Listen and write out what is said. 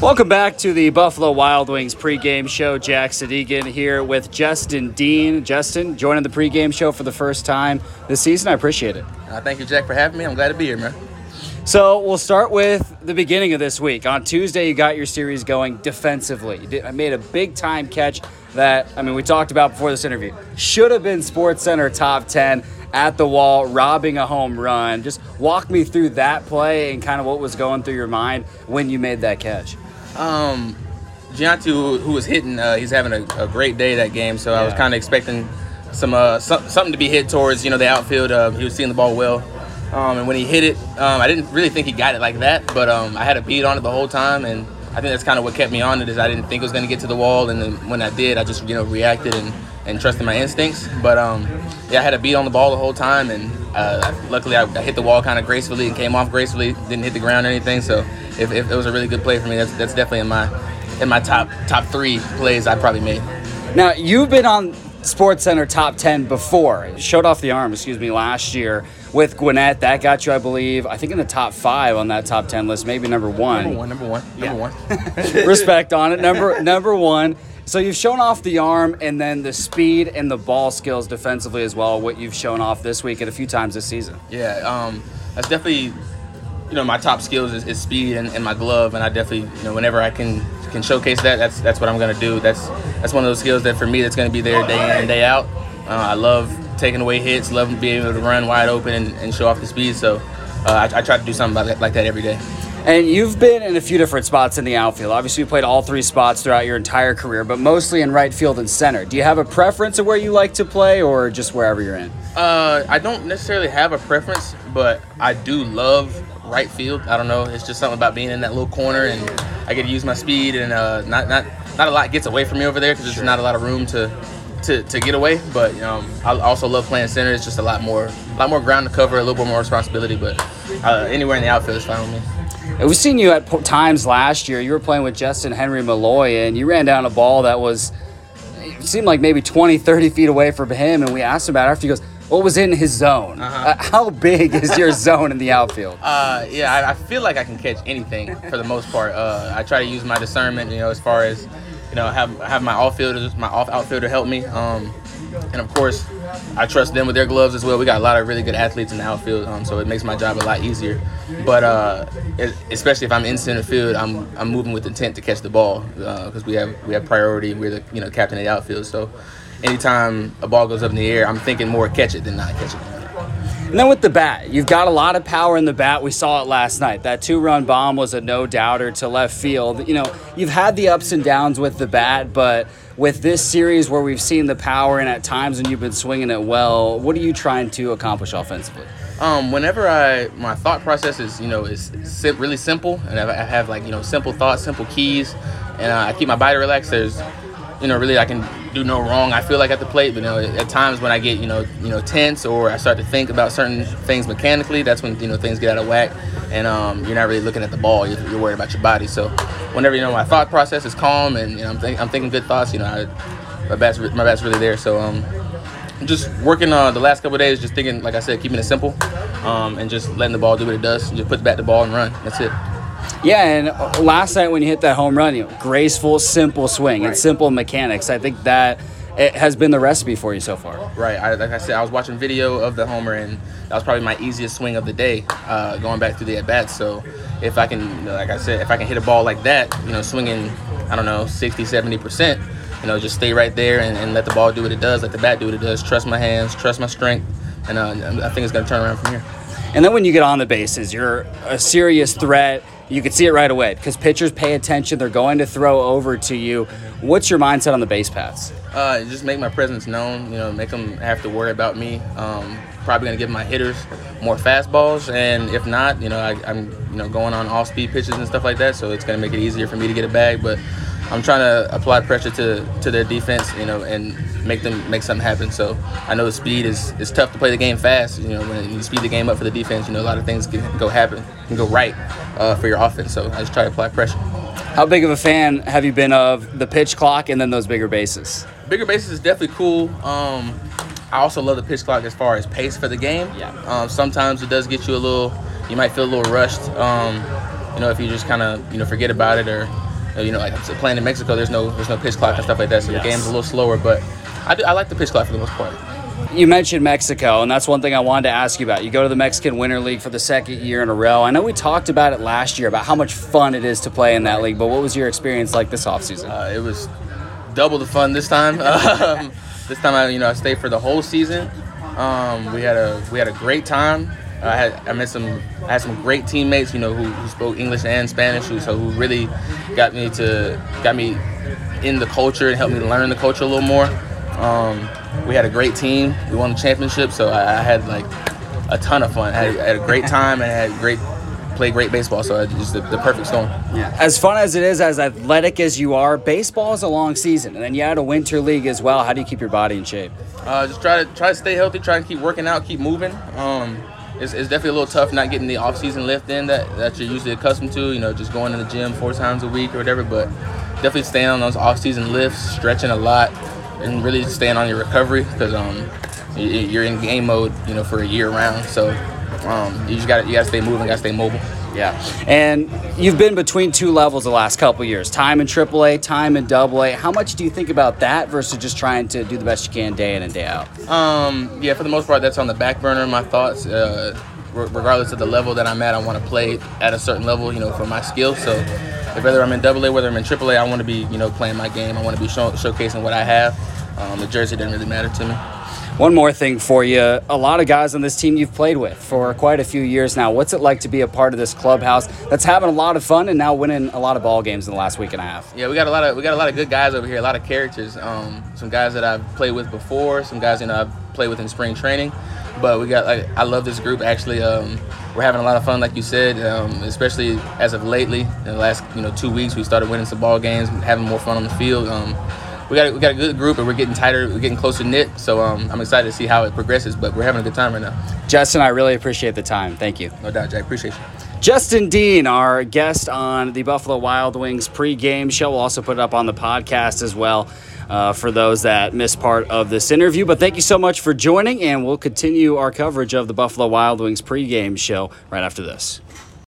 Welcome back to the Buffalo Wild Wings pregame show. Jack Sadighian here with Justin Dean. Justin, joining the pregame show for the first time this season. I appreciate it. Uh, thank you, Jack, for having me. I'm glad to be here, man. So we'll start with the beginning of this week. On Tuesday, you got your series going defensively. I made a big time catch that, I mean, we talked about before this interview. Should have been Sports Center top 10 at the wall, robbing a home run. Just walk me through that play and kind of what was going through your mind when you made that catch. Um, Gionte, who, who was hitting, uh, he's having a, a, great day that game. So I was kind of expecting some, uh, some, something to be hit towards you know the outfield. Uh, he was seeing the ball well, um, and when he hit it, um, I didn't really think he got it like that. But um, I had a beat on it the whole time, and I think that's kind of what kept me on it. Is I didn't think it was going to get to the wall, and then when I did, I just you know reacted and, and trusted my instincts. But um, yeah, I had a beat on the ball the whole time, and uh, luckily I, I, hit the wall kind of gracefully and came off gracefully. Didn't hit the ground or anything. So if, if it was a really good play for me, that's that's definitely in my in my top top three plays I probably made. Now you've been on Sports Center top ten before. Showed off the arm, excuse me, last year with Gwinnett. That got you, I believe, I think in the top five on that top ten list, maybe number one. Number one, number one, yeah. number one. Respect on it. Number number one. So you've shown off the arm and then the speed and the ball skills defensively as well. What you've shown off this week and a few times this season. Yeah, um, that's definitely you know my top skills is, is speed and, and, my glove, and I definitely you know whenever I can can showcase that, that's that's what I'm gonna do. That's that's one of those skills that for me that's gonna be there day in and day out. Uh, I love taking away hits, love being able to run wide open and, and show off the speed. So uh, I, I, try to do something like that every day. And you've been in a few different spots in the outfield. Obviously, you played all three spots throughout your entire career, but mostly in right field and center. Do you have a preference of where you like to play, or just wherever you're in? Uh, I don't necessarily have a preference, but I do love right field. I don't know. It's just something about being in that little corner, and I get to use my speed, and uh, not not not a lot gets away from me over there because there's not a lot of room to to, to get away. But um, I also love playing center. It's just a lot more a lot more ground to cover, a little bit more responsibility. But uh, anywhere in the outfield is fine with me. We've seen you at times last year. You were playing with Justin Henry Malloy, and you ran down a ball that was, it seemed like maybe 20, 30 feet away from him. And we asked him about it after he goes, what was in his zone? Uh-huh. Uh, how big is your zone in the outfield? Uh, yeah, I, I, feel like I can catch anything for the most part. Uh, I try to use my discernment, you know, as far as, you know, have have my outfielders, my off outfielder help me. Um, and of course, I trust them with their gloves as well. We got a lot of really good athletes in the outfield, um, so it makes my job a lot easier. But uh, it, especially if I'm in center field, I'm I'm moving with intent to catch the ball because uh, we have we have priority. We're the you know captain of the outfield, so anytime a ball goes up in the air, I'm thinking more catch it than not catch it. And then with the bat, you've got a lot of power in the bat. We saw it last night. That two run bomb was a no doubter to left field. You know, you've had the ups and downs with the bat, but with this series where we've seen the power and at times when you've been swinging it well, what are you trying to accomplish offensively? Um, whenever I my thought process is you know is really simple and I have like you know simple thoughts, simple keys, and uh, I keep my body relaxed. There's you know, really I can do no wrong. I feel like at the plate, but you know, at times when I get you know, you know, tense or I start to think about certain things mechanically, that's when you know things get out of whack, and um, you're not really looking at the ball. You're, you're, worried about your body. So, whenever you know my thought process is calm and you know I'm, think, I'm thinking good thoughts, you know, I, my bat's my bat's really there. So, um, just working uh, the last couple days, just thinking, like I said, keeping it simple, um, and just letting the ball do what it does. Just put back the ball and run. That's it. Yeah, and last night when you hit that home run, you know, graceful, simple swing right. and simple mechanics. I think that it has been the recipe for you so far. Right. I, like I said, I was watching video of the homer, and that was probably my easiest swing of the day, uh, going back through the at bats. So if I can, like I said, if I can hit a ball like that, you know, swinging, I don't know, 60, 70 percent, you know, just stay right there and, and, let the ball do what it does, let the bat do what it does. Trust my hands, trust my strength, and uh, I think it's going to turn around from here. And then when you get on the bases, you're a serious threat you can see it right away because pitchers pay attention. They're going to throw over to you. What's your mindset on the base paths? Uh, just make my presence known. You know, make them have to worry about me. Um, probably gonna give my hitters more fastballs, and if not, you know, I, am you know going on off speed pitches and stuff like that. So it's gonna make it easier for me to get a bag. But I'm trying to apply pressure to to their defense, you know, and make them make something happen. So I know the speed is is tough to play the game fast. You know, when you speed the game up for the defense, you know, a lot of things can go happen, can go right uh, for your offense. So I just try to apply pressure. How big of a fan have you been of the pitch clock and then those bigger bases? Bigger bases is definitely cool. Um, I also love the pitch clock as far as pace for the game. Yeah. Um, sometimes it does get you a little. You might feel a little rushed. Um, you know, if you just kind of you know forget about it or You know, like playing in Mexico, there's no there's no pitch clock and stuff like that, so yes. the game's a little slower. But I, do, I like the pitch clock for the most part. You mentioned Mexico, and that's one thing I wanted to ask you about. You go to the Mexican Winter League for the second year in a row. I know we talked about it last year about how much fun it is to play in that league, but what was your experience like this offseason? Uh, it was double the fun this time. Um, this time, I you know I stayed for the whole season. Um, we had a we had a great time. I had I met some I had some great teammates, you know, who, who spoke English and Spanish, who so who really got me to got me in the culture and helped me learn the culture a little more. Um, we had a great team. We won the championship, so I, I had like a ton of fun. I had, I had a great time and I had great play great baseball. So it's just the, the, perfect storm. Yeah. As fun as it is, as athletic as you are, baseball is a long season, and then you had a winter league as well. How do you keep your body in shape? Uh, just try to try to stay healthy. Try to keep working out, keep moving. Um, it's, it's, definitely a little tough not getting the off-season lift in that, that you're usually accustomed to. You know, just going to the gym four times a week or whatever. But definitely staying on those off-season lifts, stretching a lot, and really staying on your recovery because um, you're in game mode. You know, for a year round. So um, you just got you got to stay moving, got to stay mobile. Yeah, and you've been between two levels the last couple years, time in AAA, time in AA. How much do you think about that versus just trying to do the best you can day in and day out? Um, yeah, for the most part, that's on the back burner. My thoughts, uh, regardless of the level that I'm at, I want to play at a certain level, you know, for my skill. So, whether I'm in AA, whether I'm in AAA, I want to be, you know, playing my game. I want to be show- showcasing what I have. Um, the jersey doesn't really matter to me. One more thing for you. A lot of guys on this team you've played with for quite a few years now. What's it like to be a part of this clubhouse that's having a lot of fun and now winning a lot of ball games in the last week and a half? Yeah, we got a lot of we got a lot of good guys over here, a lot of characters. Um, some guys that I've played with before, some guys you know I've played with in spring training. But we got like I love this group actually. Um, we're having a lot of fun, like you said, um, especially as of lately. In the last you know two weeks, we started winning some ball games, having more fun on the field. Um, we got we got a good group and we're getting tighter, we're getting closer knit. So um, I'm excited to see how it progresses. But we're having a good time right now. Justin, I really appreciate the time. Thank you. No doubt, Jay. Appreciate you. Justin Dean, our guest on the Buffalo Wild Wings pregame show, we'll also put it up on the podcast as well. Uh, for those that missed part of this interview. But thank you so much for joining, and we'll continue our coverage of the Buffalo Wild Wings pregame show right after this.